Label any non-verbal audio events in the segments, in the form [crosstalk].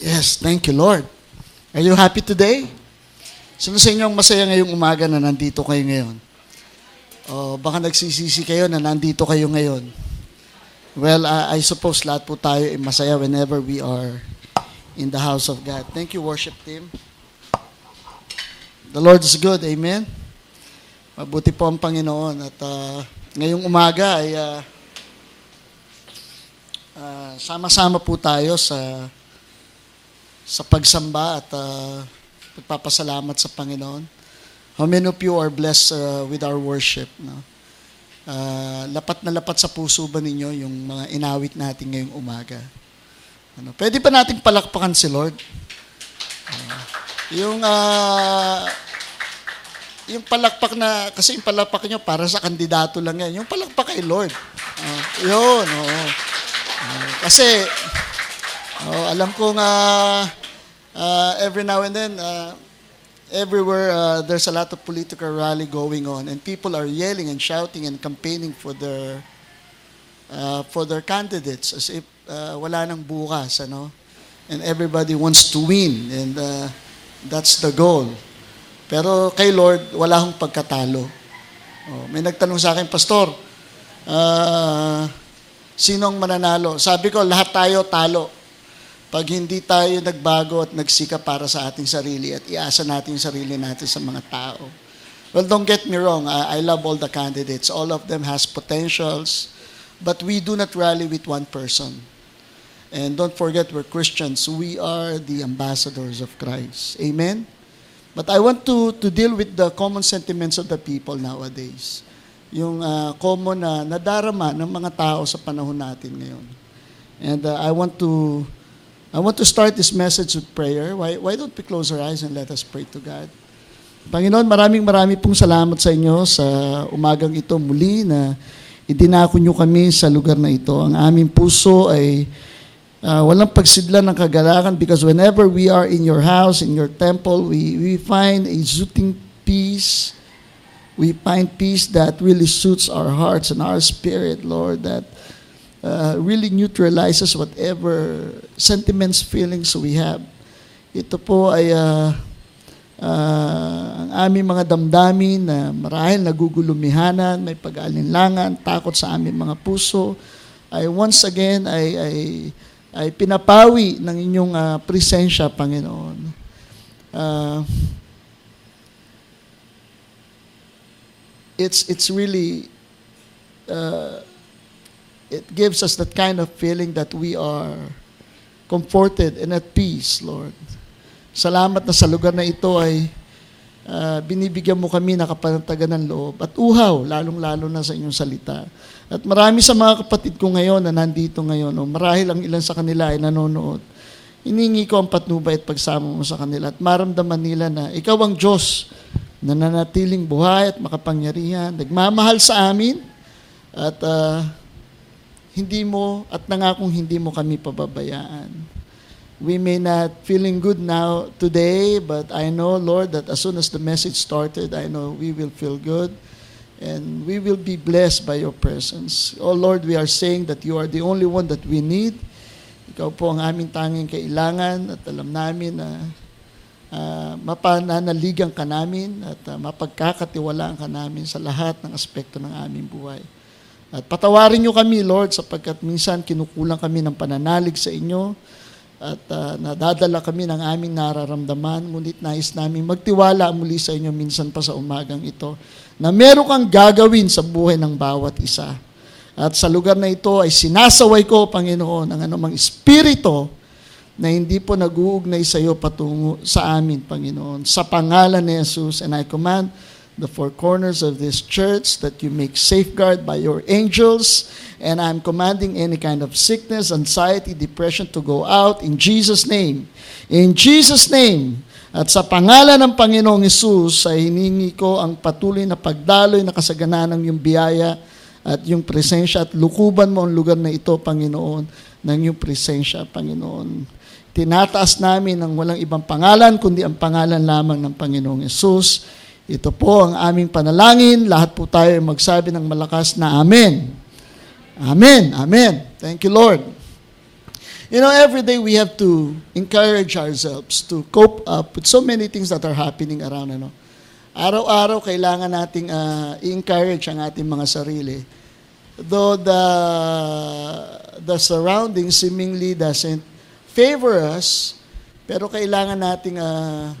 Yes, thank you, Lord. Are you happy today? Sino sa inyo ang masaya ngayong umaga na nandito kayo ngayon? O baka nagsisisi kayo na nandito kayo ngayon. Well, uh, I suppose lahat po tayo ay masaya whenever we are in the house of God. Thank you, worship team. The Lord is good. Amen. Mabuti po ang Panginoon. At uh, ngayong umaga ay uh, uh, sama-sama po tayo sa sa pagsamba at uh, pagpapasalamat sa Panginoon. How many of you are blessed uh, with our worship? No? Uh, lapat na lapat sa puso ba ninyo yung mga inawit natin ngayong umaga? Ano, pwede ba nating palakpakan si Lord? Uh, yung uh, yung palakpak na, kasi yung palakpak nyo para sa kandidato lang yan. Yung palakpak kay Lord. Uh, yun, oo. Uh, kasi, Oh, alam ko nga uh, every now and then uh, everywhere uh, there's a lot of political rally going on and people are yelling and shouting and campaigning for their uh, for their candidates as if uh, wala nang bukas ano and everybody wants to win and uh, that's the goal. Pero kay Lord wala hong pagkatalo. Oh, may nagtanong sa akin, Pastor, uh, sino ang mananalo? Sabi ko, lahat tayo talo pag hindi tayo nagbago at nagsika para sa ating sarili at iasa natin yung sarili natin sa mga tao. Well, don't get me wrong. I, I love all the candidates. All of them has potentials. But we do not rally with one person. And don't forget, we're Christians. We are the ambassadors of Christ. Amen? But I want to, to deal with the common sentiments of the people nowadays. Yung uh, common na nadarama ng mga tao sa panahon natin ngayon. And uh, I want to I want to start this message with prayer. Why, why don't we close our eyes and let us pray to God? Panginoon, maraming marami pong salamat sa inyo sa umagang ito muli na idinako nyo kami sa lugar na ito. Ang aming puso ay uh, walang pagsidlan ng kagalakan because whenever we are in your house, in your temple, we, we find a soothing peace. We find peace that really suits our hearts and our spirit, Lord, that uh, really neutralizes whatever sentiments, feelings we have. Ito po ay uh, uh, ang aming mga damdamin na marahil nagugulumihanan, may pag-alinlangan, takot sa aming mga puso, ay once again ay, ay, ay pinapawi ng inyong uh, presensya, Panginoon. Uh, it's it's really uh, it gives us that kind of feeling that we are comforted and at peace, Lord. Salamat na sa lugar na ito ay uh, binibigyan mo kami na kapanatagan ng loob at uhaw, lalong-lalo na sa inyong salita. At marami sa mga kapatid ko ngayon na nandito ngayon, o marahil ang ilan sa kanila ay nanonood, iningi ko ang patnubay at pagsama mo sa kanila at maramdaman nila na ikaw ang Diyos na nanatiling buhay at makapangyarihan, nagmamahal sa amin at uh, hindi mo at nangakong hindi mo kami pababayaan. We may not feeling good now today, but I know, Lord, that as soon as the message started, I know we will feel good and we will be blessed by your presence. Oh Lord, we are saying that you are the only one that we need. Ikaw po ang aming tanging kailangan at alam namin na uh, mapananaligan ka namin at uh, mapagkakatiwalaan ka namin sa lahat ng aspekto ng aming buhay. At patawarin nyo kami, Lord, sapagkat minsan kinukulang kami ng pananalig sa inyo at uh, nadadala kami ng aming nararamdaman, ngunit nais namin magtiwala muli sa inyo minsan pa sa umagang ito na meron kang gagawin sa buhay ng bawat isa. At sa lugar na ito ay sinasaway ko, Panginoon, ang anumang espiritu na hindi po nag-uugnay sa iyo patungo sa amin, Panginoon. Sa pangalan ni Jesus, and I command the four corners of this church, that you make safeguard by your angels. And I'm commanding any kind of sickness, anxiety, depression to go out in Jesus' name. In Jesus' name, At sa pangalan ng Panginoong Isus ay hiningi ko ang patuloy na pagdaloy na kasaganahan ng iyong biyaya at yung presensya at lukuban mo ang lugar na ito, Panginoon, ng iyong presensya, Panginoon. Tinataas namin ang walang ibang pangalan, kundi ang pangalan lamang ng Panginoong Isus. Ito po ang aming panalangin. Lahat po tayo ay magsabi ng malakas na Amen. Amen. Amen. Thank you, Lord. You know, every day we have to encourage ourselves to cope up with so many things that are happening around. Ano? Araw-araw, kailangan nating uh, i-encourage ang ating mga sarili. Though the, the surroundings seemingly doesn't favor us, pero kailangan nating uh,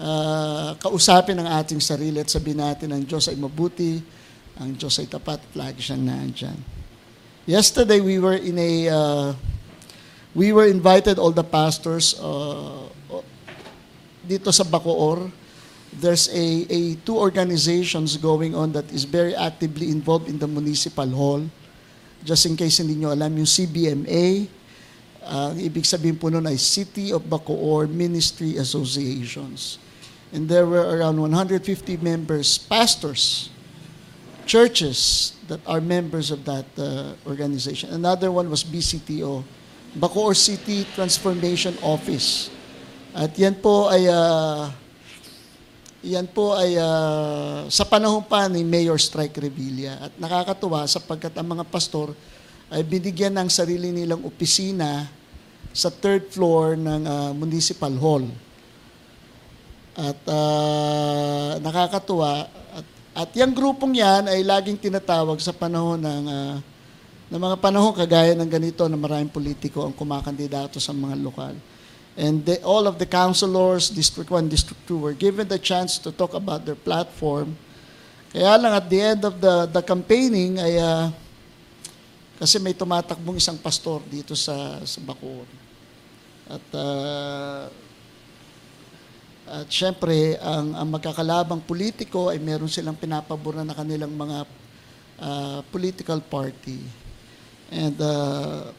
uh, kausapin ang ating sarili at sabihin natin ang Diyos ay mabuti, ang Diyos ay tapat, lagi siyang nandyan. Yesterday, we were in a... Uh, we were invited all the pastors uh, dito sa Bacoor. There's a, a two organizations going on that is very actively involved in the municipal hall. Just in case hindi nyo alam, yung CBMA, uh, ibig sabihin po nun ay City of Bacoor Ministry Associations. And there were around 150 members, pastors, churches that are members of that uh, organization. Another one was BCTO, Bacoor City Transformation Office. At yan po ay uh, yan po ay uh, sa panahon pa ni Mayor Strike Revilla. At nakakatuwa sapagkat ang mga pastor ay binigyan ng sarili nilang opisina sa third floor ng uh, municipal hall. At uh, nakakatuwa at, at yung grupong yan ay laging tinatawag sa panahon ng uh, na mga panahon kagaya ng ganito na maraming politiko ang kumakandidato sa mga lokal. And they, all of the councilors, District 1, District 2, were given the chance to talk about their platform. Kaya lang at the end of the, the campaigning ay uh, kasi may tumatakbong isang pastor dito sa, sa Bacoor. At uh, at syempre, ang, ang magkakalabang politiko ay meron silang pinapaboran na kanilang mga uh, political party. And uh,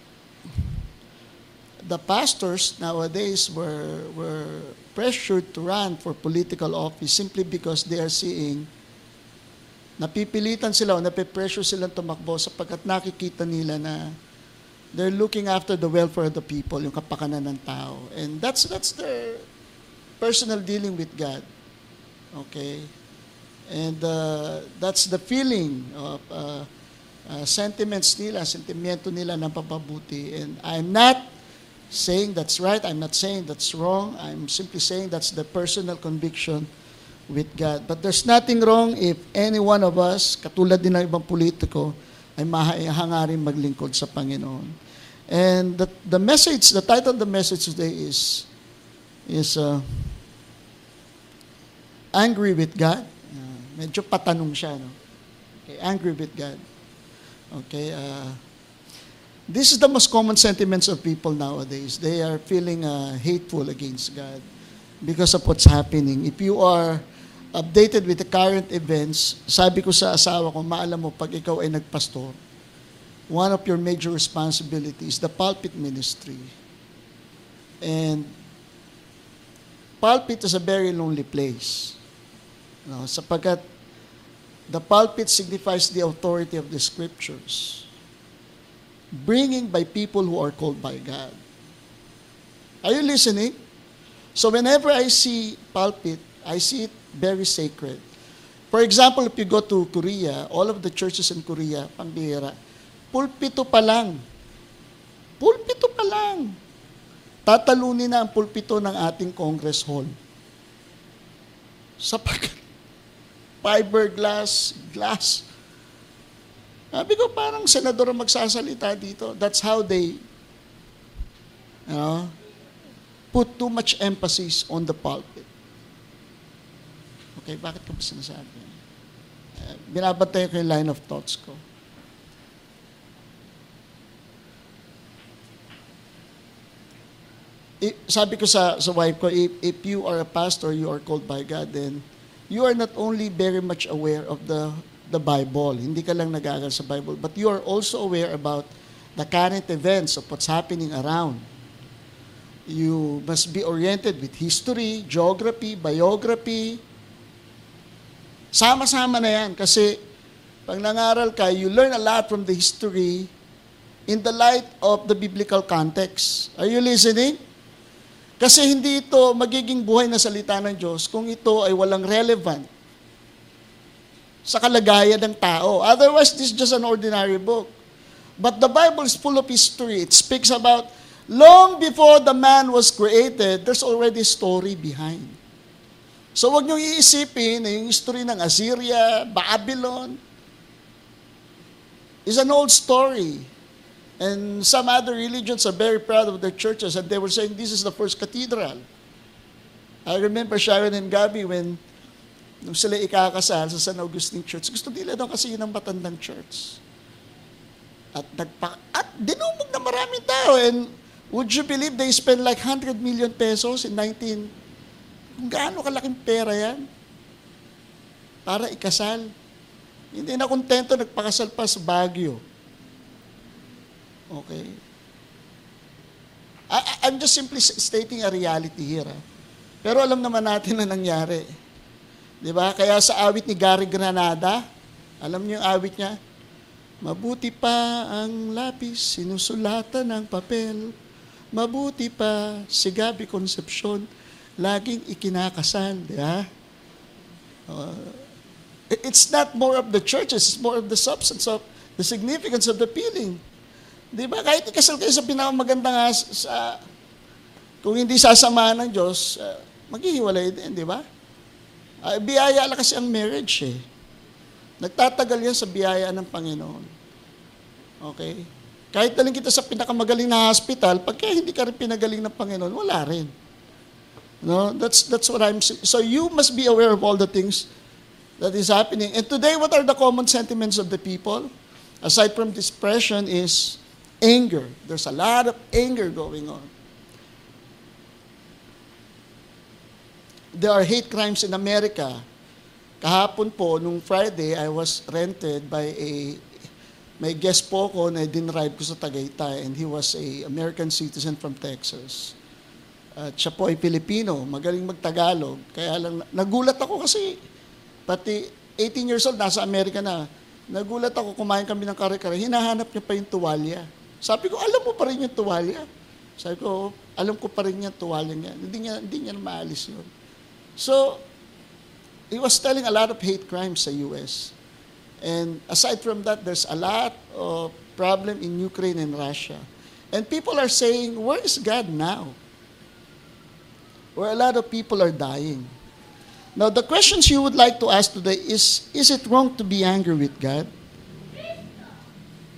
the pastors nowadays were, were pressured to run for political office simply because they are seeing napipilitan sila o napipressure silang tumakbo sapagkat nakikita nila na they're looking after the welfare of the people, yung kapakanan ng tao. And that's that's their personal dealing with God. Okay? And uh, that's the feeling of uh, uh, sentiments nila, sentimiento nila ng papabuti. And I'm not saying that's right, I'm not saying that's wrong, I'm simply saying that's the personal conviction with God. But there's nothing wrong if any one of us, katulad din ng ibang politiko, ay mahangarin maglingkod sa Panginoon. And the, the message, the title of the message today is, is uh, Angry with God. Uh, medyo patanong siya, no? Okay, angry with God. Okay, uh, this is the most common sentiments of people nowadays. They are feeling uh, hateful against God because of what's happening. If you are updated with the current events, sabi ko sa asawa ko, maalam mo, pag ikaw ay nagpastor, one of your major responsibilities, the pulpit ministry. And pulpit is a very lonely place. No, sapagkat The pulpit signifies the authority of the scriptures, bringing by people who are called by God. Are you listening? So whenever I see pulpit, I see it very sacred. For example, if you go to Korea, all of the churches in Korea, pangbihira, pulpito pa lang. Pulpito pa lang. Tatalunin na ang pulpito ng ating Congress Hall. Sapagkat [laughs] fiberglass, glass. Sabi ko, parang senador ang magsasalita dito. That's how they you know, put too much emphasis on the pulpit. Okay, bakit ko ba sinasabi? Uh, binabantay ko yung line of thoughts ko. I, sabi ko sa, sa wife ko, if, if you are a pastor, you are called by God, then you are not only very much aware of the the Bible, hindi ka lang nag-aaral sa Bible, but you are also aware about the current events of what's happening around. You must be oriented with history, geography, biography. Sama-sama na yan kasi pag nangaral ka, you learn a lot from the history in the light of the biblical context. Are you listening? Kasi hindi ito magiging buhay na salita ng Diyos kung ito ay walang relevant sa kalagayan ng tao. Otherwise, this is just an ordinary book. But the Bible is full of history. It speaks about long before the man was created, there's already a story behind. So wag niyong iisipin na yung history ng Assyria, Babylon, is an old story. And some other religions are very proud of their churches and they were saying this is the first cathedral. I remember Sharon and Gabby when nung sila ikakasal sa San Augustine Church, gusto nila daw kasi yun ang matandang church. At nagpa at dinumog na maraming tao and would you believe they spent like 100 million pesos in 19 kung gaano kalaking pera yan para ikasal. Hindi na kontento, nagpakasal pa sa Baguio. Okay. I, I'm just simply stating a reality here. Ah. Pero alam naman natin na nangyari. Di ba? Kaya sa awit ni Gary Granada, alam niyo yung awit niya? Mabuti pa ang lapis, sinusulatan ng papel. Mabuti pa si Gabi Concepcion, laging ikinakasal. Di ba? Uh, it's not more of the churches, it's more of the substance of the significance of the feeling. Di ba? Kahit ikasal kayo sa pinakamaganda nga sa, kung hindi sasamahan ng Diyos, uh, maghihiwalay din, di ba? Uh, biyaya lang kasi ang marriage eh. Nagtatagal yan sa biyaya ng Panginoon. Okay? Kahit dalhin kita sa pinakamagaling na hospital, pagka hindi ka rin pinagaling ng Panginoon, wala rin. No, that's that's what I'm saying. So you must be aware of all the things that is happening. And today, what are the common sentiments of the people? Aside from depression is anger. There's a lot of anger going on. There are hate crimes in America Kahapon po, nung Friday, I was rented by a, may guest po ko na dinrive ko sa Tagaytay and he was a American citizen from Texas. At siya po ay Pilipino, magaling magtagalog. Kaya lang, nagulat ako kasi, pati 18 years old, nasa Amerika na. Nagulat ako, kumain kami ng kare-kare, hinahanap niya pa yung tuwalya. Sabi ko, alam mo pa rin yung tuwalya? Sabi ko, alam ko pa rin yung tuwalya niya. Hindi niya, hindi niya maalis yun. So, he was telling a lot of hate crimes sa US. And aside from that, there's a lot of problem in Ukraine and Russia. And people are saying, where is God now? Where a lot of people are dying. Now, the questions you would like to ask today is, is it wrong to be angry with God?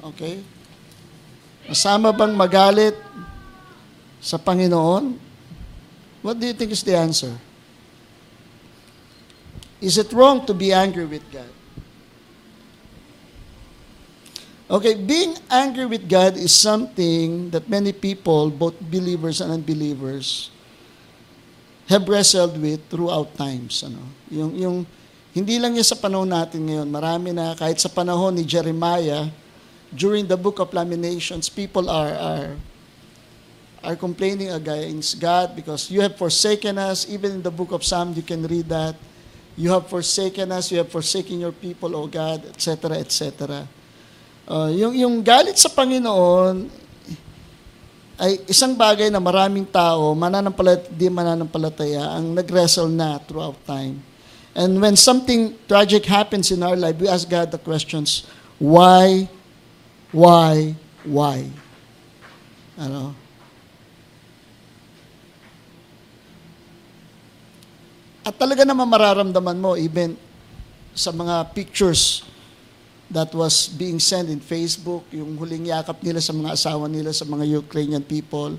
Okay? Masama bang magalit sa Panginoon? What do you think is the answer? Is it wrong to be angry with God? Okay, being angry with God is something that many people, both believers and unbelievers, have wrestled with throughout times. Ano? Yung, yung, hindi lang yan sa panahon natin ngayon. Marami na, kahit sa panahon ni Jeremiah, during the book of Lamentations, people are, are, are complaining against God because you have forsaken us. Even in the book of Psalm, you can read that You have forsaken us, you have forsaken your people, O God, etc., etc. Uh, yung, yung galit sa Panginoon ay isang bagay na maraming tao, mananampalat, di mananampalataya, ang nag-wrestle na throughout time. And when something tragic happens in our life, we ask God the questions, why, why, why? Ano? At talaga naman mararamdaman mo even sa mga pictures that was being sent in Facebook, yung huling yakap nila sa mga asawa nila, sa mga Ukrainian people.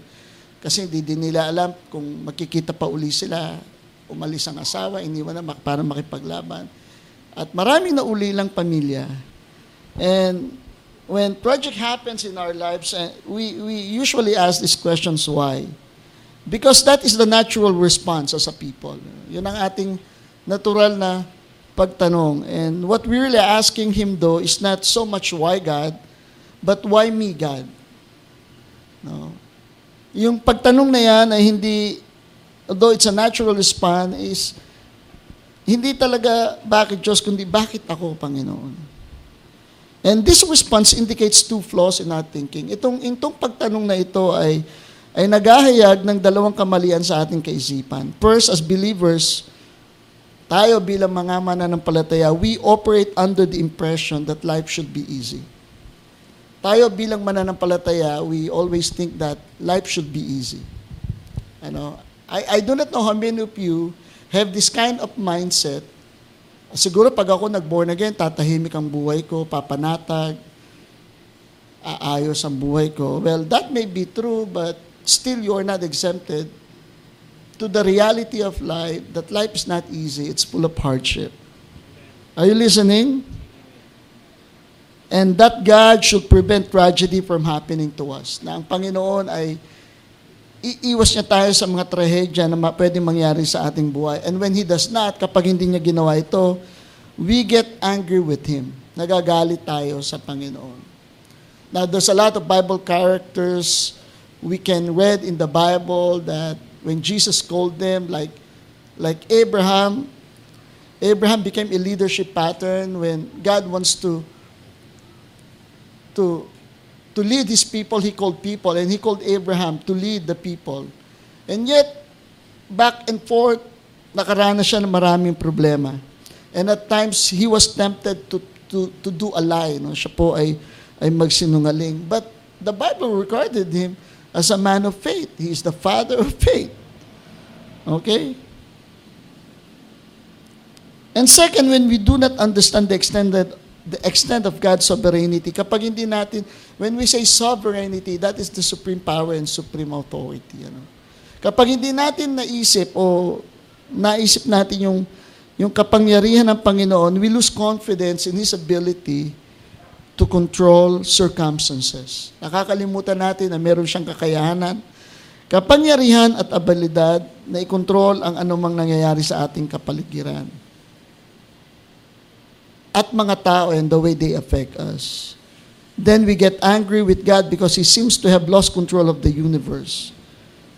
Kasi hindi din nila alam kung makikita pa uli sila, umalis ang asawa, iniwan na para makipaglaban. At maraming na uli lang pamilya. And when project happens in our lives, eh, we, we usually ask these questions, why? Because that is the natural response as a people. Yun ang ating natural na pagtanong. And what we're really asking Him though is not so much why God, but why me God? No? yung pagtanong na yan ay hindi, although it's a natural response, is hindi talaga bakit Diyos, kundi bakit ako, Panginoon. And this response indicates two flaws in our thinking. Itong, itong pagtanong na ito ay, ay naghahayag ng dalawang kamalian sa ating kaisipan. First, as believers, tayo bilang mga mananampalataya, we operate under the impression that life should be easy. Tayo bilang mananampalataya, we always think that life should be easy. Ano, I, I do not know how many of you have this kind of mindset Siguro pag ako nag-born again, tatahimik ang buhay ko, papanatag, aayos ang buhay ko. Well, that may be true, but still you are not exempted to the reality of life that life is not easy. It's full of hardship. Are you listening? And that God should prevent tragedy from happening to us. Na ang Panginoon ay iiwas niya tayo sa mga trahedya na pwedeng mangyari sa ating buhay. And when He does not, kapag hindi niya ginawa ito, we get angry with Him. Nagagalit tayo sa Panginoon. Now, there's a lot of Bible characters we can read in the Bible that when Jesus called them, like, like Abraham, Abraham became a leadership pattern when God wants to to to lead his people, he called people, and he called Abraham to lead the people. And yet, back and forth, nakaranas siya ng maraming problema. And at times, he was tempted to, to, to do a lie. No? Siya po ay, ay magsinungaling. But the Bible recorded him as a man of faith. He is the father of faith. Okay? And second, when we do not understand the extended the extent of God's sovereignty. Kapag hindi natin, when we say sovereignty, that is the supreme power and supreme authority. Ano? Kapag hindi natin naisip o naisip natin yung, yung kapangyarihan ng Panginoon, we lose confidence in His ability to control circumstances. Nakakalimutan natin na meron siyang kakayahanan, kapangyarihan at abilidad na ikontrol ang anumang nangyayari sa ating kapaligiran at mga tao and the way they affect us. Then we get angry with God because He seems to have lost control of the universe.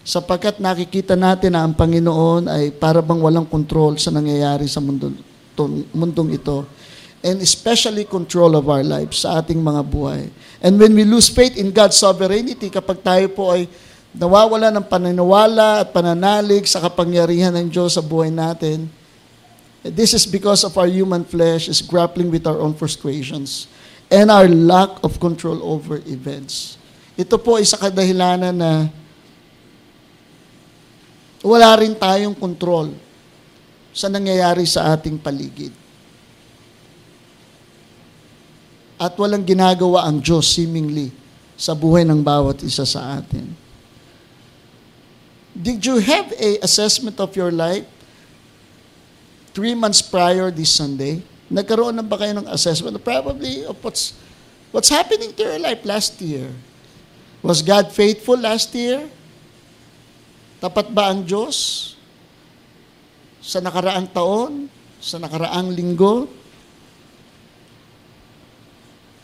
Sapagkat nakikita natin na ang Panginoon ay para bang walang control sa nangyayari sa mundo, to, mundong ito. And especially control of our lives sa ating mga buhay. And when we lose faith in God's sovereignty, kapag tayo po ay nawawala ng paniniwala at pananalig sa kapangyarihan ng Diyos sa buhay natin, This is because of our human flesh is grappling with our own frustrations and our lack of control over events. Ito po ay sa kadahilanan na wala rin tayong control sa nangyayari sa ating paligid. At walang ginagawa ang Diyos seemingly sa buhay ng bawat isa sa atin. Did you have a assessment of your life three months prior this Sunday, nagkaroon na ba kayo ng assessment? Probably of what's, what's happening to your life last year. Was God faithful last year? Tapat ba ang Diyos? Sa nakaraang taon? Sa nakaraang linggo?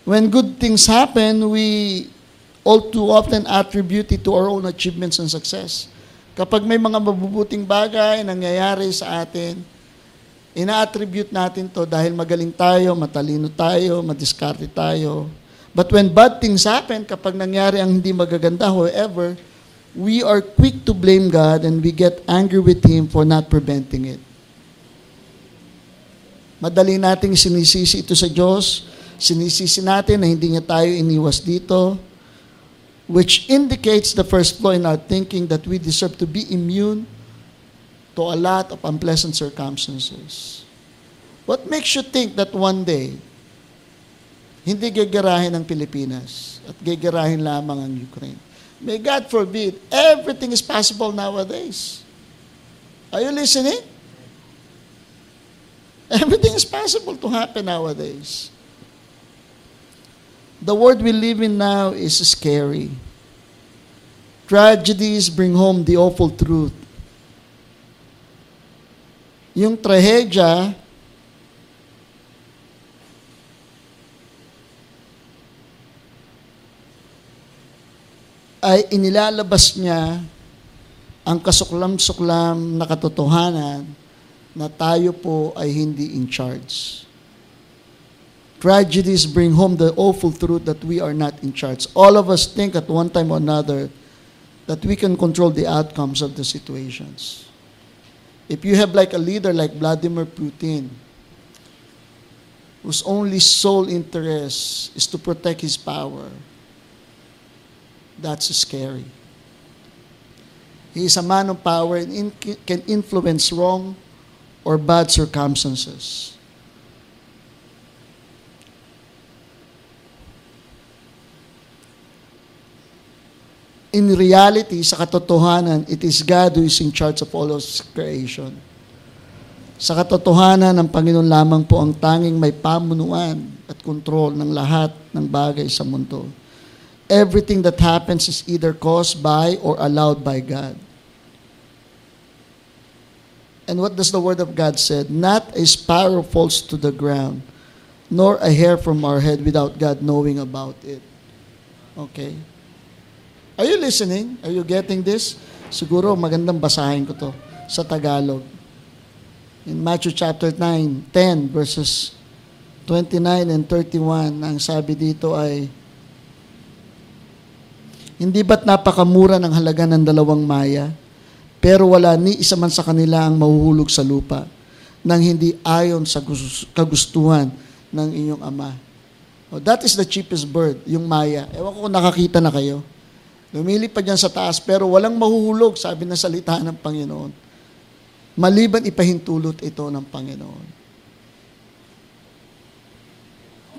When good things happen, we all too often attribute it to our own achievements and success. Kapag may mga mabubuting bagay nangyayari sa atin, ina-attribute natin to dahil magaling tayo, matalino tayo, madiskarte tayo. But when bad things happen, kapag nangyari ang hindi magaganda, however, we are quick to blame God and we get angry with Him for not preventing it. Madali nating sinisisi ito sa Diyos. Sinisisi natin na hindi niya tayo iniwas dito, which indicates the first flaw in our thinking that we deserve to be immune to a lot of unpleasant circumstances. What makes you think that one day, hindi gagarahin ang Pilipinas at gagarahin lamang ang Ukraine? May God forbid, everything is possible nowadays. Are you listening? Everything is possible to happen nowadays. The world we live in now is scary. Tragedies bring home the awful truth yung trahedya ay inilalabas niya ang kasuklam-suklam na katotohanan na tayo po ay hindi in charge. Tragedies bring home the awful truth that we are not in charge. All of us think at one time or another that we can control the outcomes of the situations. If you have like a leader like Vladimir Putin, whose only sole interest is to protect his power, that's scary. He is a man of power and in, can influence wrong or bad circumstances. In reality, sa katotohanan, it is God who is in charge of all of creation. Sa katotohanan, ng Panginoon lamang po ang tanging may pamunuan at kontrol ng lahat ng bagay sa mundo. Everything that happens is either caused by or allowed by God. And what does the Word of God said? Not a sparrow falls to the ground, nor a hair from our head without God knowing about it. Okay? Are you listening? Are you getting this? Siguro magandang basahin ko to sa Tagalog. In Matthew chapter 9, 10 verses 29 and 31, ang sabi dito ay, Hindi ba't napakamura ng halaga ng dalawang maya? Pero wala ni isa man sa kanila ang mahuhulog sa lupa nang hindi ayon sa kagustuhan ng inyong ama. Oh, that is the cheapest bird, yung maya. Ewan ko kung nakakita na kayo. Lumilipad yan sa taas, pero walang mahuhulog, sabi ng salita ng Panginoon. Maliban ipahintulot ito ng Panginoon.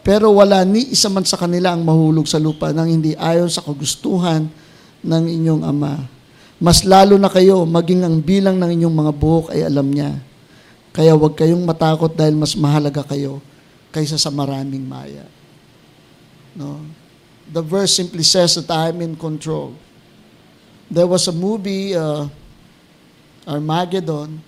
Pero wala ni isa man sa kanila ang mahulog sa lupa nang hindi ayon sa kagustuhan ng inyong Ama. Mas lalo na kayo, maging ang bilang ng inyong mga buhok ay alam niya. Kaya huwag kayong matakot dahil mas mahalaga kayo kaysa sa maraming maya. No? The verse simply says that I'm in control. There was a movie, uh, Armageddon,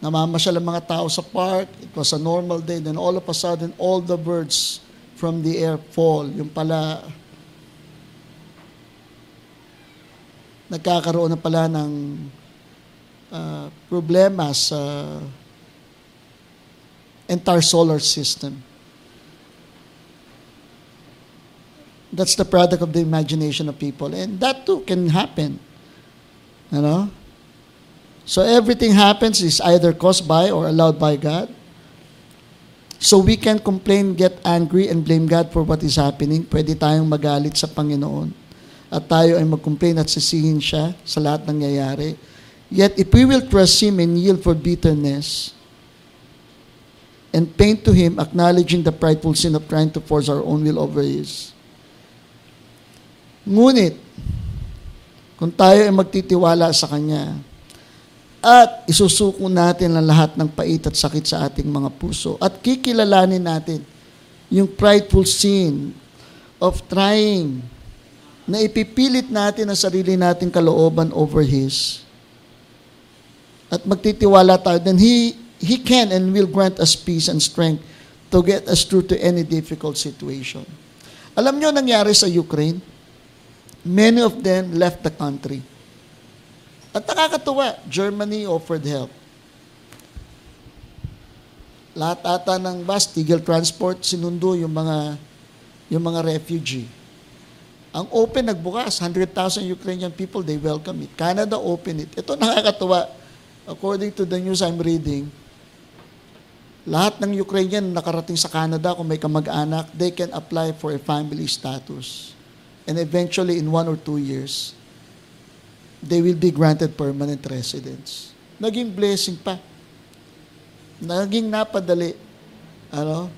namamasyal ang mga tao sa park. It was a normal day. Then all of a sudden, all the birds from the air fall. Yung pala, nagkakaroon na pala ng uh, problema sa entire solar system. That's the product of the imagination of people. And that too can happen. You know? So everything happens is either caused by or allowed by God. So we can complain, get angry, and blame God for what is happening. Pwede tayong magalit sa Panginoon. At tayo ay mag-complain at sisihin siya sa lahat ng nangyayari. Yet if we will trust Him and yield for bitterness, and pain to Him, acknowledging the prideful sin of trying to force our own will over His, Ngunit, kung tayo ay magtitiwala sa Kanya, at isusuko natin ang lahat ng pait at sakit sa ating mga puso, at kikilalanin natin yung prideful sin of trying na ipipilit natin ang sarili nating kalooban over His, at magtitiwala tayo, then He, He can and will grant us peace and strength to get us through to any difficult situation. Alam nyo nangyari sa Ukraine? Many of them left the country. At nakakatuwa, Germany offered help. Lahat ata ng bus, Tigel Transport, sinundo yung mga, yung mga refugee. Ang open nagbukas, 100,000 Ukrainian people, they welcome it. Canada open it. Ito nakakatuwa. According to the news I'm reading, lahat ng Ukrainian nakarating sa Canada, kung may kamag-anak, they can apply for a family status and eventually in one or two years, they will be granted permanent residence. Naging blessing pa. Naging napadali. Ano?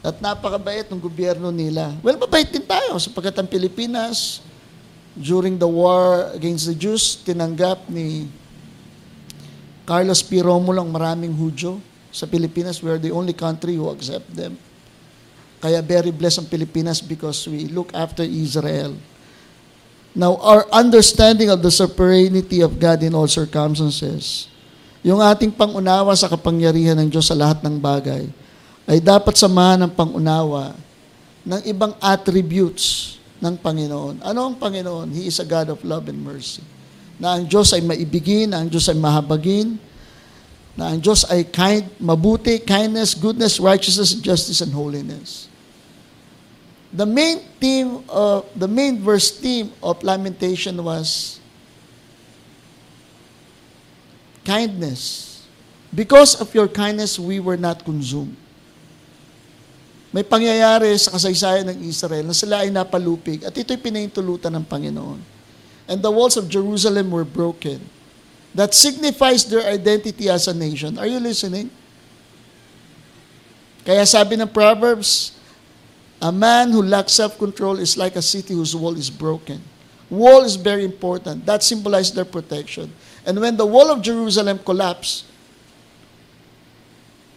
At napakabait ng gobyerno nila. Well, mabait din tayo sapagkat ang Pilipinas, during the war against the Jews, tinanggap ni Carlos P. Romulo ang maraming Hudyo sa Pilipinas. We are the only country who accept them. Kaya very blessed ang Pilipinas because we look after Israel. Now, our understanding of the sovereignty of God in all circumstances, yung ating pangunawa sa kapangyarihan ng Diyos sa lahat ng bagay, ay dapat samahan ng pangunawa ng ibang attributes ng Panginoon. Ano ang Panginoon? He is a God of love and mercy. Na ang Diyos ay maibigin, na ang Diyos ay mahabagin, na ang Diyos ay kind, mabuti, kindness, goodness, righteousness, justice, and holiness. The main theme of the main verse theme of lamentation was kindness. Because of your kindness, we were not consumed. May pangyayari sa kasaysayan ng Israel na sila ay napalupig at ito'y pinahintulutan ng Panginoon. And the walls of Jerusalem were broken. That signifies their identity as a nation. Are you listening? Kaya sabi ng Proverbs, a man who lacks self-control is like a city whose wall is broken. Wall is very important. That symbolizes their protection. And when the wall of Jerusalem collapsed,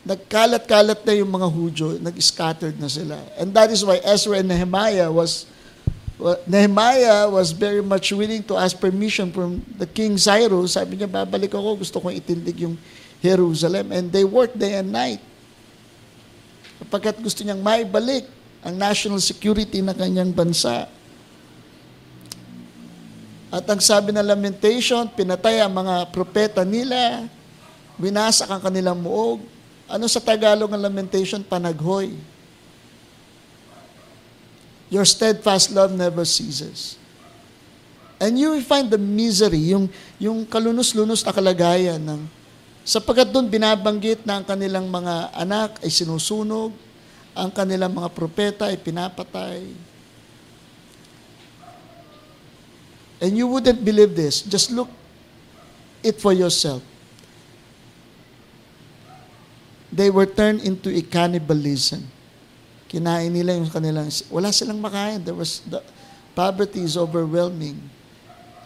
nagkalat-kalat na yung mga Hudyo, nag-scattered na sila. And that is why Ezra and Nehemiah was Nehemiah was very much willing to ask permission from the King Cyrus. Sabi niya, babalik ako, gusto kong itindig yung Jerusalem. And they worked day and night. Kapagkat gusto niyang maibalik ang national security ng kanyang bansa. At ang sabi ng lamentation, pinatay ang mga propeta nila, winasak ang kanilang muog, ano sa Tagalog ang lamentation? Panaghoy. Your steadfast love never ceases. And you will find the misery, yung, yung kalunos-lunos na kalagayan ng sapagkat doon binabanggit na ang kanilang mga anak ay sinusunog, ang kanilang mga propeta ay pinapatay. And you wouldn't believe this. Just look it for yourself they were turned into a cannibalism. Kinain nila yung kanilang, wala silang makain. There was, the, poverty is overwhelming.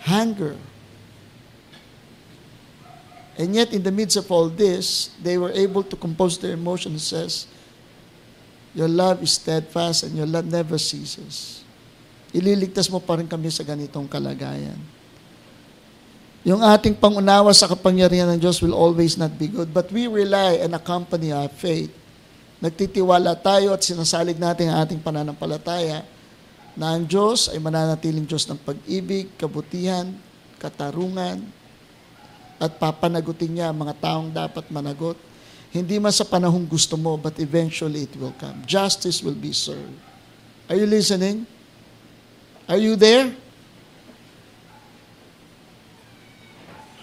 Hunger. And yet, in the midst of all this, they were able to compose their emotions. says, Your love is steadfast and your love never ceases. Ililigtas mo pa rin kami sa ganitong kalagayan. Yung ating pangunawa sa kapangyarihan ng Diyos will always not be good. But we rely and accompany our faith. Nagtitiwala tayo at sinasalig natin ang ating pananampalataya na ang Diyos ay mananatiling Diyos ng pag-ibig, kabutihan, katarungan, at papanagutin niya ang mga taong dapat managot. Hindi man sa panahong gusto mo, but eventually it will come. Justice will be served. Are you listening? Are you there?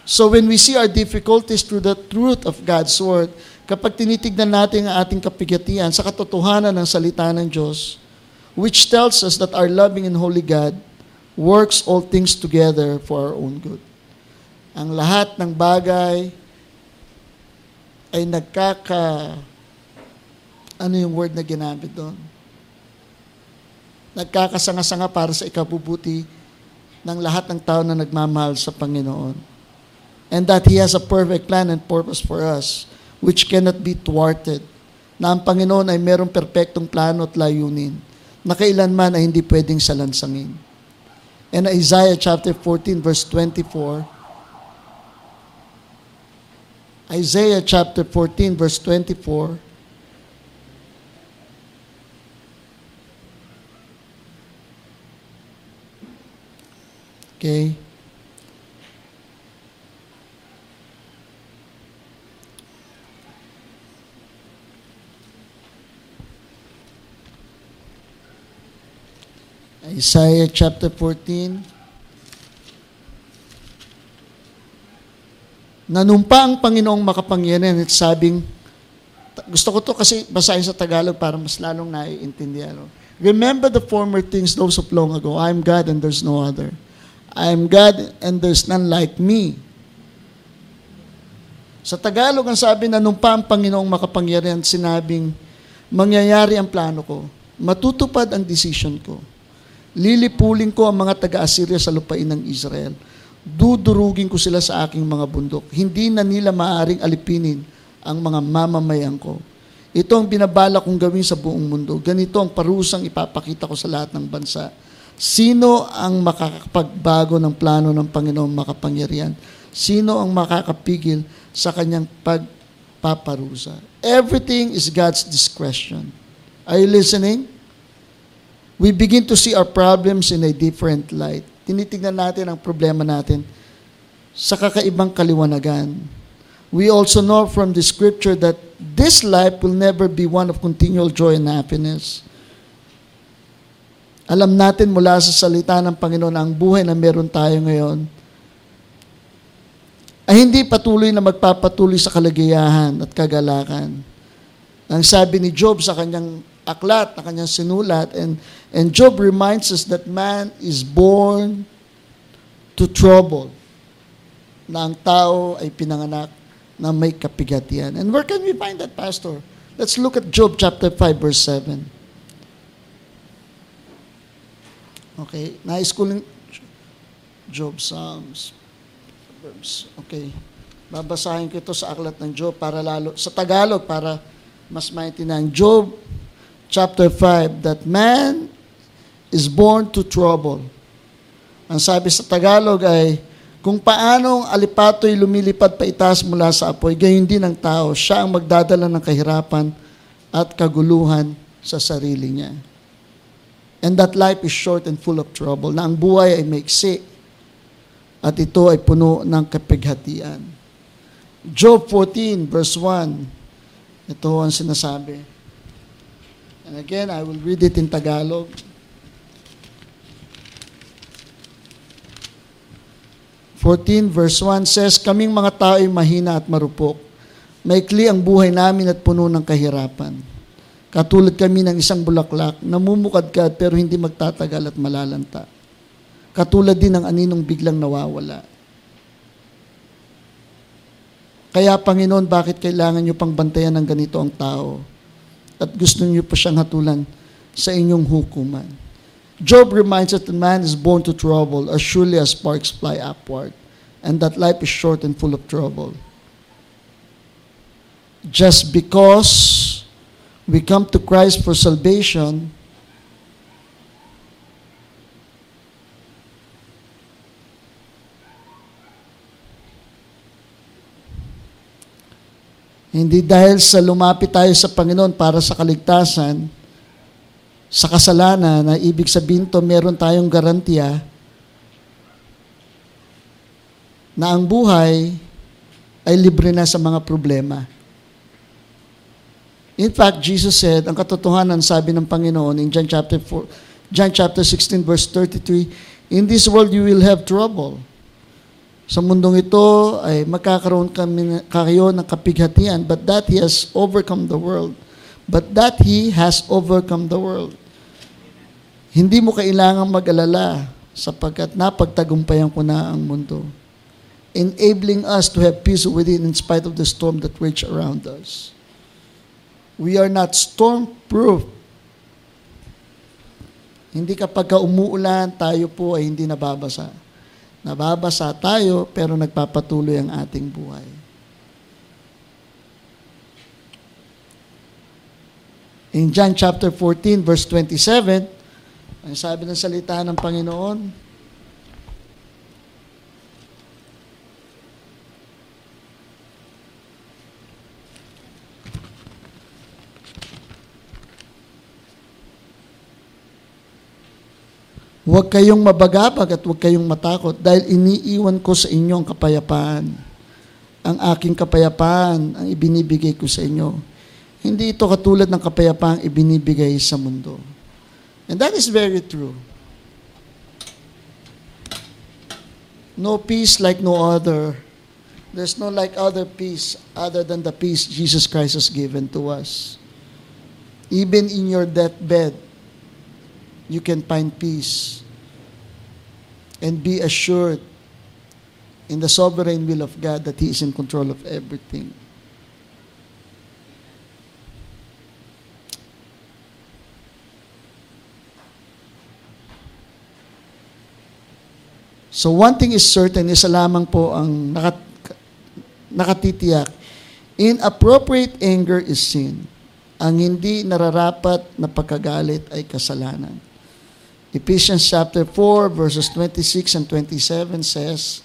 So when we see our difficulties through the truth of God's Word, kapag tinitignan natin ang ating kapigatian sa katotohanan ng salita ng Diyos, which tells us that our loving and holy God works all things together for our own good. Ang lahat ng bagay ay nagkaka ano yung word na ginamit doon? Nagkakasanga-sanga para sa ikabubuti ng lahat ng tao na nagmamahal sa Panginoon and that He has a perfect plan and purpose for us which cannot be thwarted. Na ang Panginoon ay merong perpektong plano at layunin na kailanman ay hindi pwedeng salansangin. And Isaiah chapter 14 verse 24 Isaiah chapter 14 verse 24 Okay. Isaiah chapter 14. Nanumpa ang Panginoong makapangyarihan at sabing, gusto ko to kasi basahin sa Tagalog para mas lalong naiintindihan. Remember the former things, those of long ago. I am God and there's no other. I am God and there's none like me. Sa Tagalog, ang sabi na nung pa ang Panginoong makapangyarihan, sinabing, mangyayari ang plano ko, matutupad ang decision ko Lilipulin ko ang mga taga-Assyria sa lupain ng Israel. Dudurugin ko sila sa aking mga bundok. Hindi na nila maaring alipinin ang mga mamamayan ko. Ito ang binabala kong gawin sa buong mundo. Ganito ang parusang ipapakita ko sa lahat ng bansa. Sino ang makakapagbago ng plano ng Panginoong makapangyarihan? Sino ang makakapigil sa kanyang pagpaparusa? Everything is God's discretion. Are you listening? we begin to see our problems in a different light. Tinitignan natin ang problema natin sa kakaibang kaliwanagan. We also know from the scripture that this life will never be one of continual joy and happiness. Alam natin mula sa salita ng Panginoon ang buhay na meron tayo ngayon ay hindi patuloy na magpapatuloy sa kaligayahan at kagalakan. Ang sabi ni Job sa kanyang aklat na kanyang sinulat and and Job reminds us that man is born to trouble na ang tao ay pinanganak na may kapigatian. And where can we find that, Pastor? Let's look at Job chapter 5, verse 7. Okay, nais ko Job Psalms. Okay. Babasahin ko ito sa aklat ng Job para lalo sa Tagalog para mas maintindihan. Job chapter 5 that man is born to trouble. Ang sabi sa Tagalog ay kung paanong alipato'y lumilipad pa itaas mula sa apoy, gayon din ang tao. Siya ang magdadala ng kahirapan at kaguluhan sa sarili niya. And that life is short and full of trouble. Na ang buhay ay maiksi at ito ay puno ng kapighatian. Job 14 verse 1. Ito ang sinasabi. And again, I will read it in Tagalog. 14 verse 1 says, Kaming mga tao ay mahina at marupok. Maikli ang buhay namin at puno ng kahirapan. Katulad kami ng isang bulaklak, namumukadkad pero hindi magtatagal at malalanta. Katulad din ng aninong biglang nawawala. Kaya Panginoon, bakit kailangan niyo pang bantayan ng ganito ang tao? At gusto niyo pa siyang hatulan sa inyong hukuman. Job reminds us that man is born to trouble as surely as sparks fly upward, and that life is short and full of trouble. Just because we come to Christ for salvation, hindi dahil sa lumapit tayo sa Panginoon para sa kaligtasan, sa kasalanan na ibig sabihin to meron tayong garantiya na ang buhay ay libre na sa mga problema. In fact, Jesus said, ang katotohanan sabi ng Panginoon in John chapter 4, John chapter 16 verse 33, In this world you will have trouble. Sa mundong ito ay magkakaroon kami kayo ng kapighatian, but that He has overcome the world. But that He has overcome the world. Hindi mo kailangang mag-alala sapagkat napagtagumpayan ko na ang mundo. Enabling us to have peace within in spite of the storm that rage around us. We are not storm-proof. Hindi kapag umuulan, tayo po ay hindi nababasa. Nababasa tayo, pero nagpapatuloy ang ating buhay. In John chapter 14, verse 27, ang sabi ng salita ng Panginoon, Huwag kayong mabagabag at huwag kayong matakot dahil iniiwan ko sa inyo ang kapayapaan. Ang aking kapayapaan ang ibinibigay ko sa inyo. Hindi ito katulad ng kapayapaang ibinibigay sa mundo. And that is very true. No peace like no other. There's no like other peace other than the peace Jesus Christ has given to us. Even in your deathbed, you can find peace. And be assured in the sovereign will of God that He is in control of everything. So one thing is certain, isa lamang po ang nakat, nakatitiyak. Inappropriate anger is sin. Ang hindi nararapat na pagkagalit ay kasalanan. Ephesians chapter 4 verses 26 and 27 says,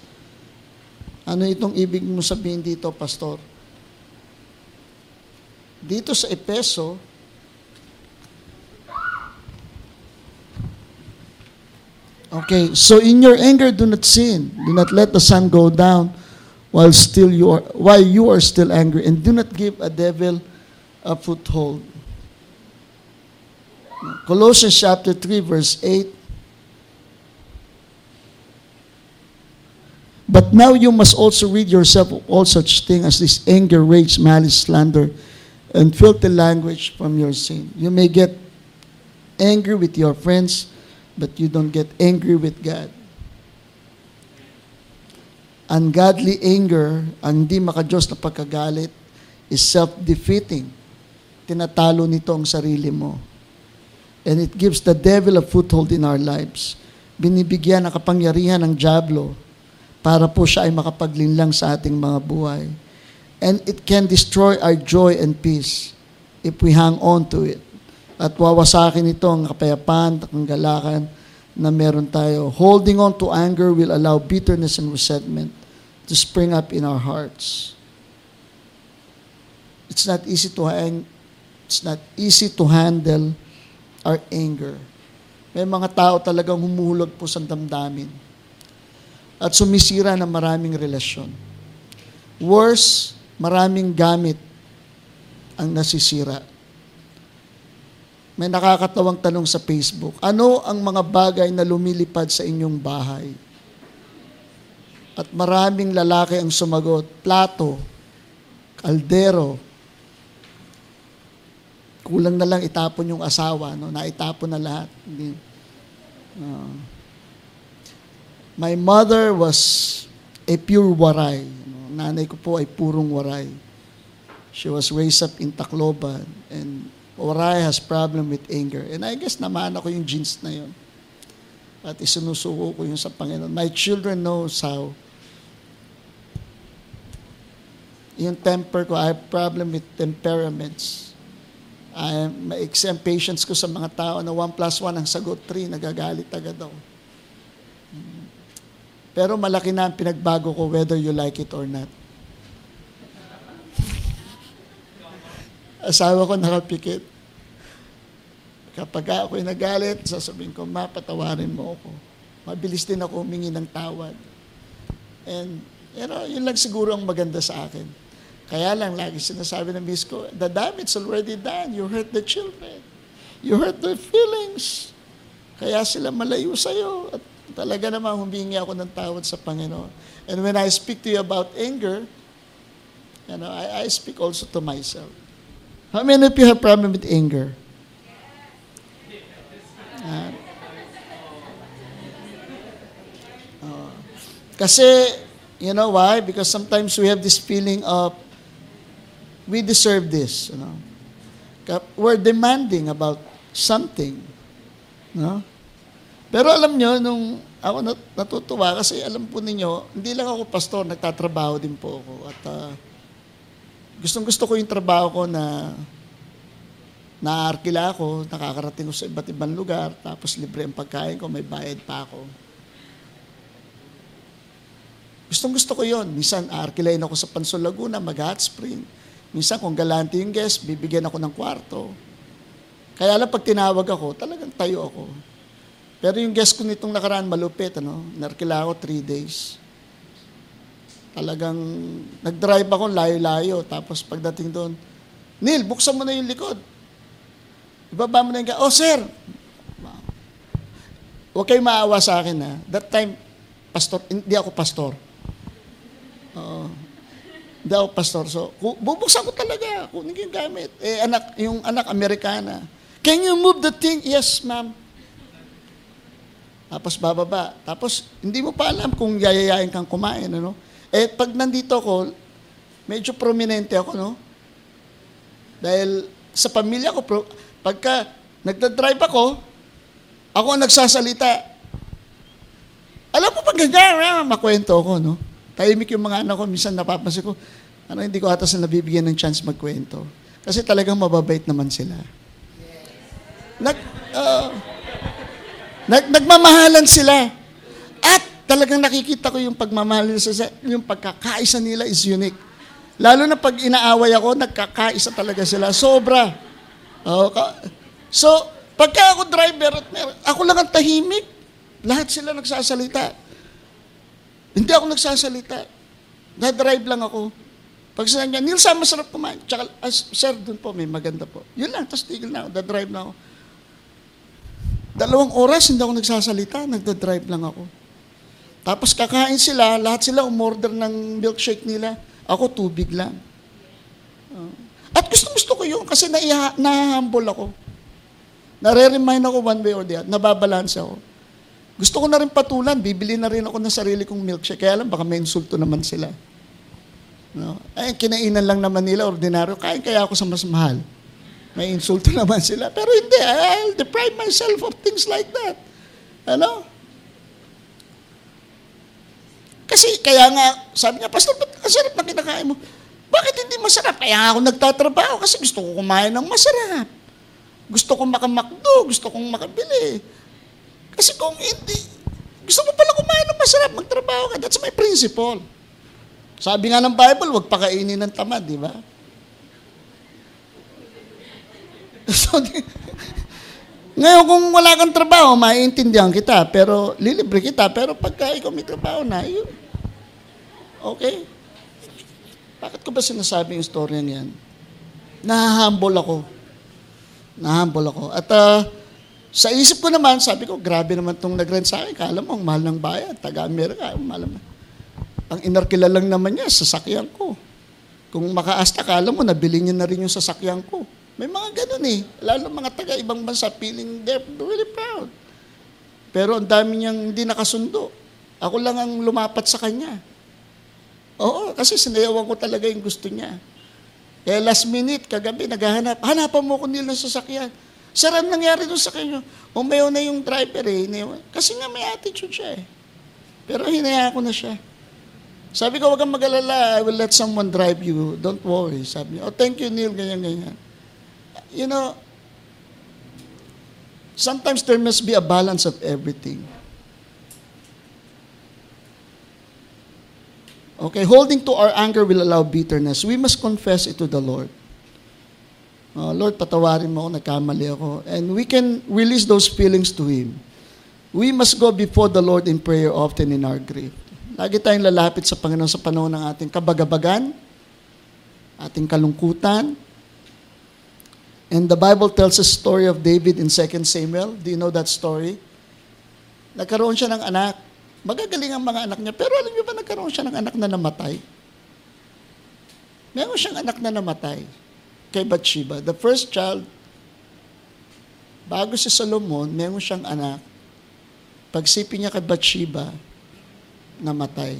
ano itong ibig mo sabihin dito, Pastor? Dito sa Epeso, Okay, so in your anger, do not sin. Do not let the sun go down while still you are while you are still angry, and do not give a devil a foothold. Colossians chapter 3, verse 8. But now you must also rid yourself of all such things as this anger, rage, malice, slander, and filthy language from your sin. You may get angry with your friends, but you don't get angry with God. Ungodly anger, ang di makajos na pagkagalit, is self-defeating. Tinatalo nito ang sarili mo. And it gives the devil a foothold in our lives. Binibigyan ng kapangyarihan ng Diablo para po siya ay makapaglinlang sa ating mga buhay. And it can destroy our joy and peace if we hang on to it at wawasakin ito ang kapayapaan at galakan na meron tayo. Holding on to anger will allow bitterness and resentment to spring up in our hearts. It's not easy to hang, it's not easy to handle our anger. May mga tao talagang humuhulog po sa damdamin at sumisira ng maraming relasyon. Worse, maraming gamit ang nasisira may nakakatawang tanong sa Facebook. Ano ang mga bagay na lumilipad sa inyong bahay? At maraming lalaki ang sumagot, plato, kaldero, kulang na lang itapon yung asawa, no? naitapon na lahat. Uh, my mother was a pure waray. No? Nanay ko po ay purong waray. She was raised up in Tacloban and Oray has problem with anger. And I guess naman ako yung genes na yun. At isinusuko ko yun sa Panginoon. My children knows how. Yung temper ko, I have problem with temperaments. I am, maiksi ang patience ko sa mga tao na 1 plus 1 ang sagot 3, nagagalit agad ako. Pero malaki na ang pinagbago ko whether you like it or not. Asawa ko nakapikit. Kapag ako'y nagalit, sasabihin ko, ma, patawarin mo ako. Mabilis din ako humingi ng tawad. And, you know, yun lang siguro ang maganda sa akin. Kaya lang, lagi sinasabi ng miss ko, the damage already done. You hurt the children. You hurt their feelings. Kaya sila malayo sa'yo. At talaga naman humingi ako ng tawad sa Panginoon. And when I speak to you about anger, you know, I, I speak also to myself. How many of you have problem with anger? Uh, uh, kasi, you know why? Because sometimes we have this feeling of, we deserve this. You know? We're demanding about something. No? Pero alam nyo, nung ako natutuwa kasi alam po ninyo, hindi lang ako pastor, nagtatrabaho din po ako. At uh, gustong gusto ko yung trabaho ko na Naarkila ako, nakakarating ko sa iba't ibang lugar, tapos libre ang pagkain ko, may bayad pa ako. Gustong gusto ko yon. Minsan, aarkilain ako sa Pansol Laguna, mag-hot spring. Minsan, kung galante yung guest, bibigyan ako ng kwarto. Kaya lang pag tinawag ako, talagang tayo ako. Pero yung guest ko nitong nakaraan, malupit, ano? Narkila ako three days. Talagang, nag-drive ako layo-layo. Tapos pagdating doon, Neil, buksan mo na yung likod. Ibaba mo na yung, oh sir, huwag kayo maawa sa akin ha. That time, pastor, hindi ako pastor. Oo. Ako pastor. So, bubuksan ko talaga. Kunin yung gamit. Eh, anak, yung anak Amerikana. Can you move the thing? Yes, ma'am. Tapos bababa. Tapos, hindi mo pa alam kung yayayain kang kumain, ano? Eh, pag nandito ako, medyo prominente ako, no? Dahil sa pamilya ko, pro- Pagka nagdadrive ako, ako ang nagsasalita. Alam mo pag ganyan, ah, makwento ako, no? Tahimik yung mga anak ko, minsan napapansin ko, ano, hindi ko ata sila nabibigyan ng chance magkwento. Kasi talagang mababait naman sila. Nag, uh, nag, nagmamahalan sila. At talagang nakikita ko yung pagmamahal nila, yung pagkakaisa nila is unique. Lalo na pag inaaway ako, nagkakaisa talaga sila. Sobra. Oh, so, pagka ako driver at meron, ako lang ang tahimik. Lahat sila nagsasalita. Hindi ako nagsasalita. Na-drive lang ako. Pag sinabi niya, Neil, saan masarap kumain? Tsaka, ah, sir, dun po, may maganda po. Yun lang, tapos tigil na ako, da-drive na ako. Dalawang oras, hindi ako nagsasalita, nagda-drive lang ako. Tapos kakain sila, lahat sila umorder ng milkshake nila. Ako, tubig lang. Uh, at gusto-gusto ko yun kasi naiha, nahahambol ako. Nare-remind ako one way or the other, nababalance ako. Gusto ko na rin patulan, bibili na rin ako ng sarili kong milkshake. Kaya lang, baka may insulto naman sila. No? Ay, kinainan lang naman nila, ordinaryo. Kain kaya ako sa mas mahal. May insulto [laughs] naman sila. Pero hindi, I'll deprive myself of things like that. Ano? Kasi kaya nga, sabi niya, Pastor, ba't ang sarap na kinakain mo? Bakit hindi masarap? Kaya nga ako nagtatrabaho kasi gusto ko kumain ng masarap. Gusto kong makamakdo, gusto kong makabili. Kasi kung hindi, gusto mo pala kumain ng masarap, magtrabaho ka. That's my principle. Sabi nga ng Bible, huwag pakainin ng tamad, di ba? [laughs] So, ngayon, kung wala kang trabaho, maiintindihan kita, pero lilibre kita, pero pagka ikaw may trabaho na, yun, Okay? Bakit ko ba sinasabi yung story niyan? Nahahambol ako. Nahahambol ako. At uh, sa isip ko naman, sabi ko, grabe naman itong nag-rent sa akin. Kala mo, ang mahal ng bayan. Taga-Amerika, ang mahal naman. Ang inarkila lang naman niya, sasakyan ko. Kung makaasta, kala mo, nabili niya na rin yung sasakyan ko. May mga ganun eh. Lalo mga taga-ibang bansa, feeling they're really proud. Pero ang dami niyang hindi nakasundo. Ako lang ang lumapat sa kanya. Oo, kasi sinayawan ko talaga yung gusto niya. Kaya last minute, kagabi, naghahanap, hanapan mo ko nila sasakyan. Sir, ang nangyari doon sa kanyo? Umayaw na yung driver eh. Kasi nga may attitude siya eh. Pero hinaya ko na siya. Sabi ko, wag kang mag-alala, I will let someone drive you. Don't worry. Sabi niya, oh, thank you, Neil, ganyan, ganyan. You know, sometimes there must be a balance of everything. Okay, holding to our anger will allow bitterness. We must confess it to the Lord. Uh, Lord, patawarin mo ako, nagkamali ako. And we can release those feelings to Him. We must go before the Lord in prayer often in our grief. Lagi tayong lalapit sa Panginoon sa panahon ng ating kabagabagan, ating kalungkutan. And the Bible tells a story of David in 2 Samuel. Do you know that story? Nagkaroon siya ng anak. Magagaling ang mga anak niya. Pero alam niyo ba nagkaroon siya ng anak na namatay? Meron siyang anak na namatay kay Bathsheba. The first child, bago si Solomon, meron siyang anak. Pagsipin niya kay Bathsheba, namatay.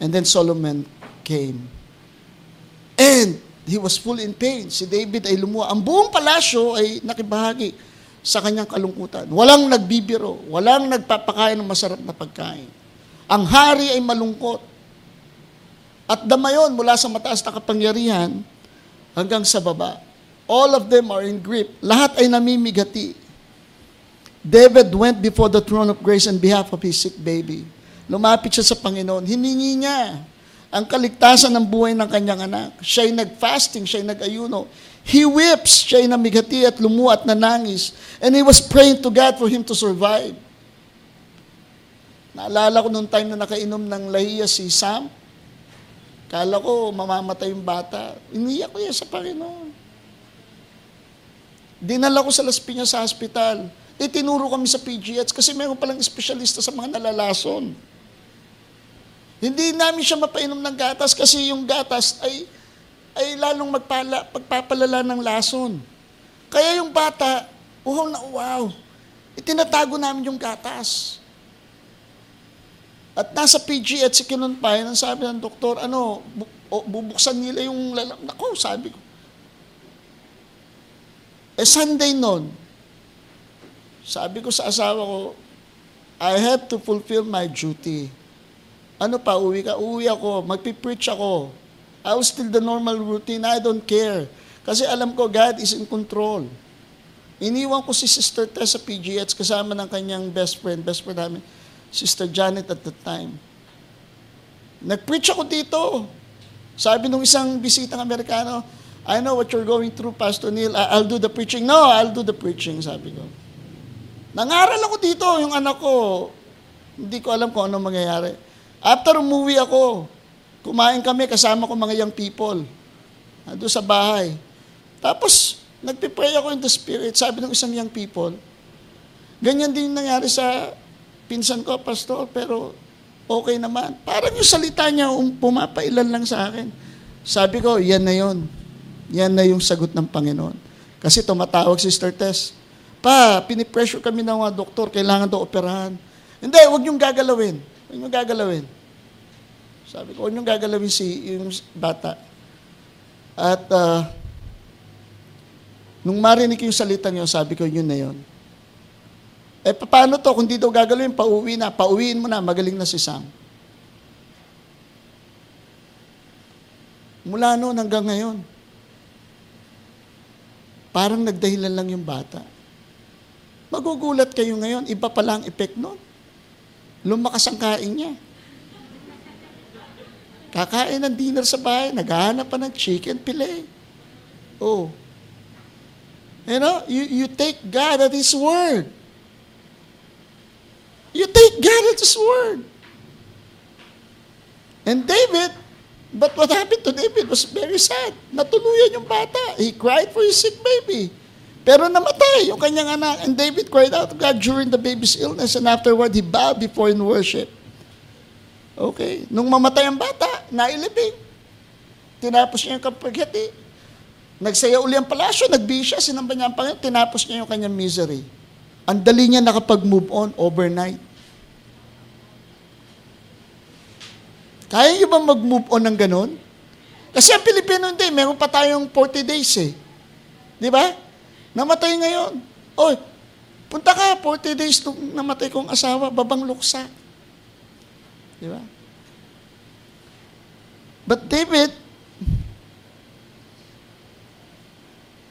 And then Solomon came. And he was full in pain. Si David ay lumuha. Ang buong palasyo ay nakibahagi sa kanyang kalungkutan. Walang nagbibiro, walang nagpapakain ng masarap na pagkain. Ang hari ay malungkot. At damayon mula sa mataas na kapangyarihan hanggang sa baba. All of them are in grief. Lahat ay namimigati. David went before the throne of grace on behalf of his sick baby. Lumapit siya sa Panginoon. Hiningi niya ang kaligtasan ng buhay ng kanyang anak. Siya'y nag-fasting, siya'y nag-ayuno. He weeps, siya'y namigati at lumuat na nangis. And he was praying to God for him to survive. Naalala ko nung time na nakainom ng lahiya si Sam. Kala ko mamamatay yung bata. Iniyak ko yan sa Panginoon. Dinala ko sa Las Piñas sa hospital. Itinuro kami sa PGH kasi mayroon palang espesyalista sa mga nalalason. Hindi namin siya mapainom ng gatas kasi yung gatas ay ay lalong magpala, pagpapalala ng lason. Kaya yung bata, uhaw na uhaw. Itinatago namin yung gatas. At nasa PG at si Kinunpay, ang sabi ng doktor, ano, bubuksan nila yung lalam. Nako, sabi ko. Eh, Sunday noon, sabi ko sa asawa ko, I have to fulfill my duty. Ano pa, uwi ka? Uwi ako, magpipreach ako. I will still the normal routine. I don't care. Kasi alam ko, God is in control. Iniwan ko si Sister Tess sa PGH kasama ng kanyang best friend, best friend namin, Sister Janet at the time. Nag-preach ako dito. Sabi nung isang bisitang Amerikano, I know what you're going through, Pastor Neil. I'll do the preaching. No, I'll do the preaching, sabi ko. Nangaral ako dito, yung anak ko, hindi ko alam kung ano mangyayari. After umuwi ako, kumain kami kasama ko mga young people. Doon sa bahay. Tapos, nagpipray ako in the spirit. Sabi ng isang young people, ganyan din nangyari sa pinsan ko, pastor, pero okay naman. Parang yung salita niya, um, pumapailan lang sa akin. Sabi ko, yan na yon. Yan na yung sagot ng Panginoon. Kasi tumatawag si Sister Tess, Pa, pinipressure kami ng mga doktor, kailangan daw operahan. Hindi, huwag niyong gagalawin. Huwag niyong gagalawin. Sabi ko, huwag niyong gagalawin si yung bata. At uh, nung marinig yung salita niyo, sabi ko, yun na yun. Eh, paano to? Kung di daw gagalawin, pauwi na. Pauwiin mo na, magaling na si Sam. Mula noon hanggang ngayon, parang nagdahilan lang yung bata. Magugulat kayo ngayon, iba pala ang effect nun. Lumakas ang kain niya. Kakain ng dinner sa bahay, naghahanap pa ng chicken fillet. Oh. You know, you, you take God at His word. God at His word. And David, but what happened to David was very sad. Natuluyan yung bata. He cried for his sick baby. Pero namatay yung kanyang anak. And David cried out to God during the baby's illness and afterward he bowed before in worship. Okay. Nung mamatay ang bata, nailibing. Tinapos niya yung kapaghati. Nagsaya uli ang palasyo, nagbisya, sinamba niya ang Panginoon, tinapos niya yung kanyang misery. Ang dali niya nakapag-move on overnight. Kaya niyo ba mag-move on ng ganun? Kasi ang Pilipino hindi, meron pa tayong 40 days eh. Di ba? Namatay ngayon. Oy, punta ka, 40 days nung namatay kong asawa, babang luksa. Di ba? But David,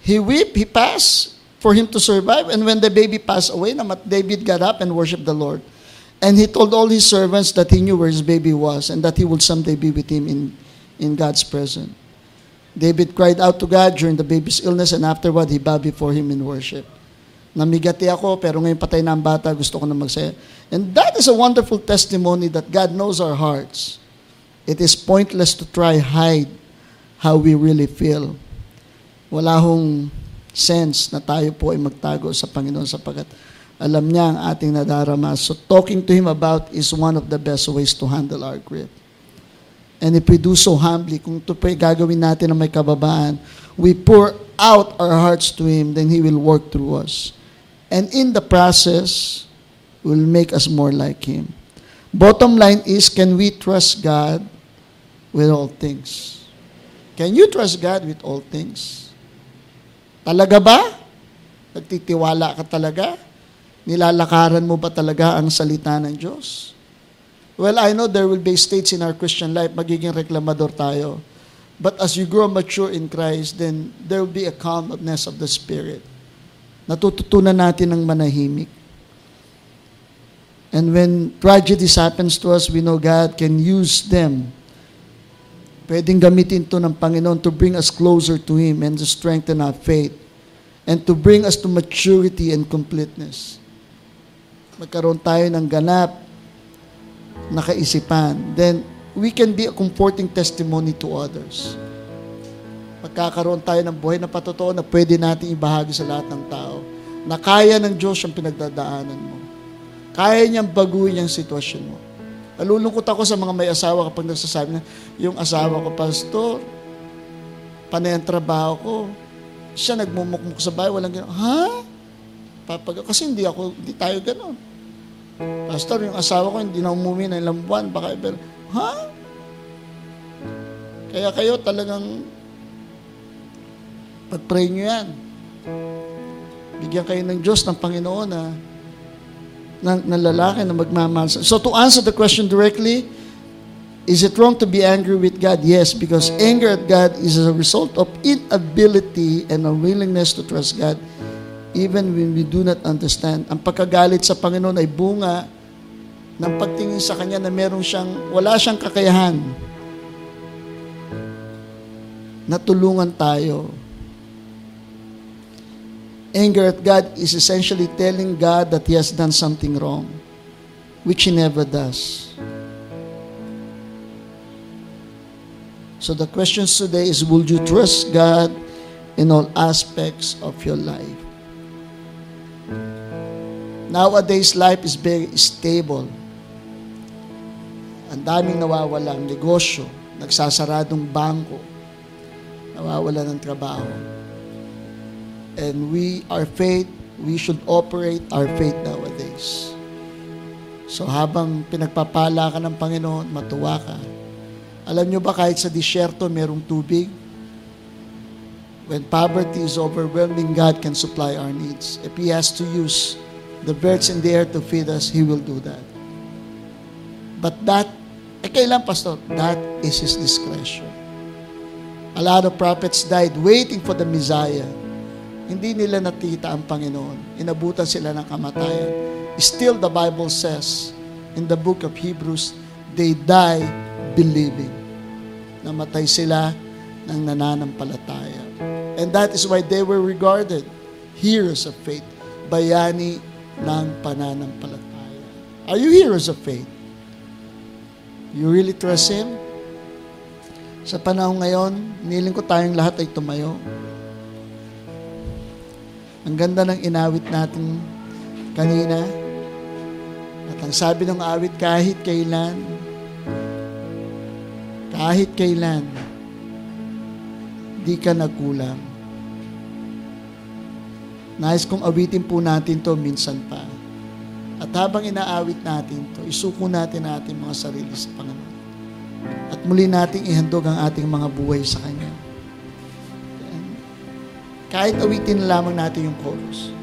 he weep, he passed for him to survive. And when the baby passed away, David got up and worshiped the Lord. And he told all his servants that he knew where his baby was and that he would someday be with him in, in God's presence. David cried out to God during the baby's illness and afterward, he bowed before him in worship. Namigati ako, pero ngayon patay na ang bata, gusto ko na magsaya. And that is a wonderful testimony that God knows our hearts. It is pointless to try hide how we really feel. Wala hong sense na tayo po ay magtago sa Panginoon sapagkat alam niya ang ating nadarama. So talking to Him about is one of the best ways to handle our grief. And if we do so humbly, kung ito po gagawin natin na may kababaan, we pour out our hearts to Him, then He will work through us. And in the process, will make us more like Him. Bottom line is, can we trust God with all things? Can you trust God with all things? Talaga ba? Nagtitiwala ka talaga? Nilalakaran mo ba talaga ang salita ng Diyos? Well, I know there will be states in our Christian life, magiging reklamador tayo. But as you grow mature in Christ, then there will be a calmness of the Spirit. Natututunan natin ng manahimik. And when tragedies happens to us, we know God can use them. Pwedeng gamitin to ng Panginoon to bring us closer to Him and to strengthen our faith and to bring us to maturity and completeness. Magkaroon tayo ng ganap na kaisipan, then we can be a comforting testimony to others. Magkakaroon tayo ng buhay na patotoo na pwede natin ibahagi sa lahat ng tao na kaya ng Diyos ang pinagdadaanan mo. Kaya niyang baguhin yung sitwasyon mo. Nalulungkot ako sa mga may asawa kapag nagsasabi na, yung asawa ko, pastor, panay ang trabaho ko. Siya nagmumukmuk sa bahay, walang gano'n. Ha? Papag kasi hindi ako, hindi tayo gano'n. Pastor, yung asawa ko hindi na umumi ng ilang buwan, baka pero, ha? Kaya kayo talagang pag-pray nyo yan. Bigyan kayo ng Diyos, ng Panginoon na ng, ng lalaki na magmamahal. So to answer the question directly, is it wrong to be angry with God? Yes, because anger at God is a result of inability and unwillingness to trust God even when we do not understand. Ang pagkagalit sa Panginoon ay bunga ng pagtingin sa Kanya na meron siyang, wala siyang kakayahan. Natulungan tayo. Anger at God is essentially telling God that He has done something wrong, which He never does. So the questions today is Will you trust God in all aspects of your life? Nowadays, life is very stable. Ang daming nawawala ang negosyo, nagsasaradong bangko, nawawala ng trabaho. And we, our faith, we should operate our faith nowadays. So habang pinagpapala ka ng Panginoon, matuwa ka. Alam nyo ba kahit sa disyerto merong tubig? When poverty is overwhelming, God can supply our needs. If He has to use the birds in the air to feed us, He will do that. But that, eh kailan, Pastor? That is His discretion. A lot of prophets died waiting for the Messiah. Hindi nila nakita ang Panginoon. Inabutan sila ng kamatayan. Still, the Bible says in the book of Hebrews, they die believing. Namatay sila ng nananampalataya. And that is why they were regarded heroes of faith, bayani ng pananampalataya. Are you heroes of faith? You really trust Him? Sa panahon ngayon, niling ko tayong lahat ay tumayo. Ang ganda ng inawit natin kanina. At ang sabi ng awit, kahit kailan, kahit kailan, di ka nagkulang. Nais kong awitin po natin to minsan pa. At habang inaawit natin to, isuko natin ating mga sarili sa Panginoon. At muli nating ihandog ang ating mga buhay sa Kanya. Kahit awitin lamang natin yung chorus.